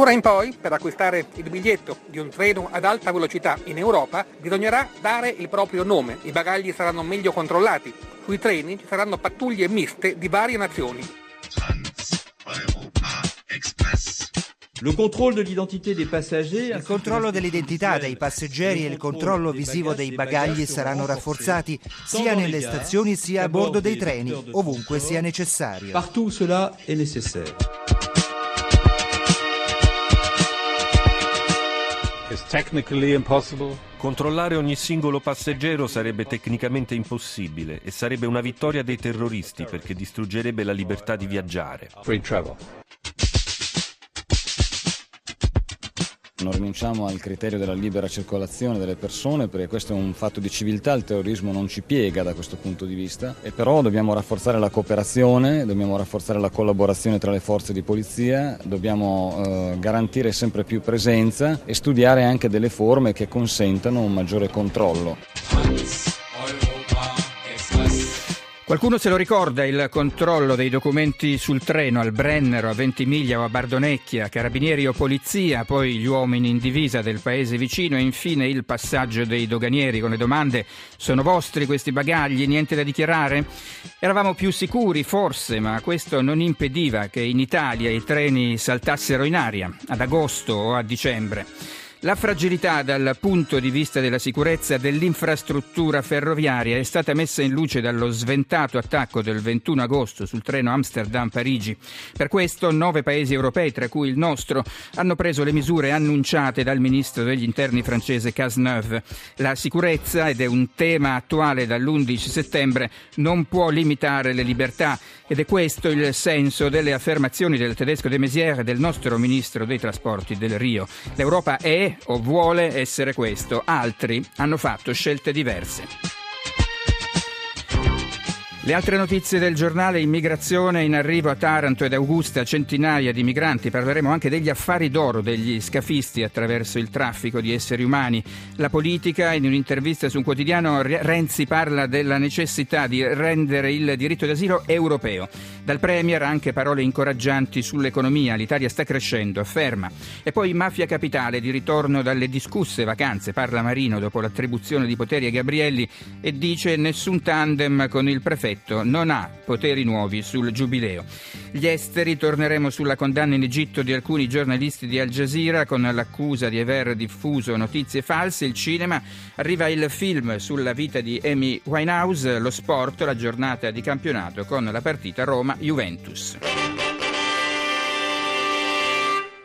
D'ora in poi, per acquistare il biglietto di un treno ad alta velocità in Europa, bisognerà dare il proprio nome. I bagagli saranno meglio controllati. Sui treni ci saranno pattuglie miste di varie nazioni. Il controllo dell'identità dei passeggeri e il controllo visivo dei bagagli saranno rafforzati sia nelle stazioni sia a bordo dei treni, ovunque sia necessario. Controllare ogni singolo passeggero sarebbe tecnicamente impossibile e sarebbe una vittoria dei terroristi perché distruggerebbe la libertà di viaggiare. Non rinunciamo al criterio della libera circolazione delle persone perché questo è un fatto di civiltà, il terrorismo non ci piega da questo punto di vista e però dobbiamo rafforzare la cooperazione, dobbiamo rafforzare la collaborazione tra le forze di polizia, dobbiamo eh, garantire sempre più presenza e studiare anche delle forme che consentano un maggiore controllo. Qualcuno se lo ricorda il controllo dei documenti sul treno al Brennero, a Ventimiglia o a Bardonecchia, carabinieri o polizia, poi gli uomini in divisa del paese vicino e infine il passaggio dei doganieri con le domande sono vostri questi bagagli, niente da dichiarare? Eravamo più sicuri forse, ma questo non impediva che in Italia i treni saltassero in aria ad agosto o a dicembre. La fragilità dal punto di vista della sicurezza dell'infrastruttura ferroviaria è stata messa in luce dallo sventato attacco del 21 agosto sul treno Amsterdam-Parigi. Per questo nove paesi europei, tra cui il nostro, hanno preso le misure annunciate dal ministro degli interni francese Cazeneuve. La sicurezza, ed è un tema attuale dall'11 settembre, non può limitare le libertà ed è questo il senso delle affermazioni del tedesco de Maizière e del nostro ministro dei trasporti del Rio. L'Europa è o vuole essere questo, altri hanno fatto scelte diverse. Le altre notizie del giornale, immigrazione in arrivo a Taranto ed Augusta, centinaia di migranti, parleremo anche degli affari d'oro degli scafisti attraverso il traffico di esseri umani. La politica, in un'intervista su un quotidiano, Renzi parla della necessità di rendere il diritto d'asilo europeo. Dal Premier anche parole incoraggianti sull'economia, l'Italia sta crescendo, afferma. E poi mafia capitale, di ritorno dalle discusse vacanze, parla Marino dopo l'attribuzione di poteri a Gabrielli e dice nessun tandem con il prefetto non ha poteri nuovi sul giubileo. Gli esteri torneremo sulla condanna in Egitto di alcuni giornalisti di Al Jazeera con l'accusa di aver diffuso notizie false. Il cinema arriva il film sulla vita di Amy Winehouse, lo sport, la giornata di campionato con la partita Roma-Juventus.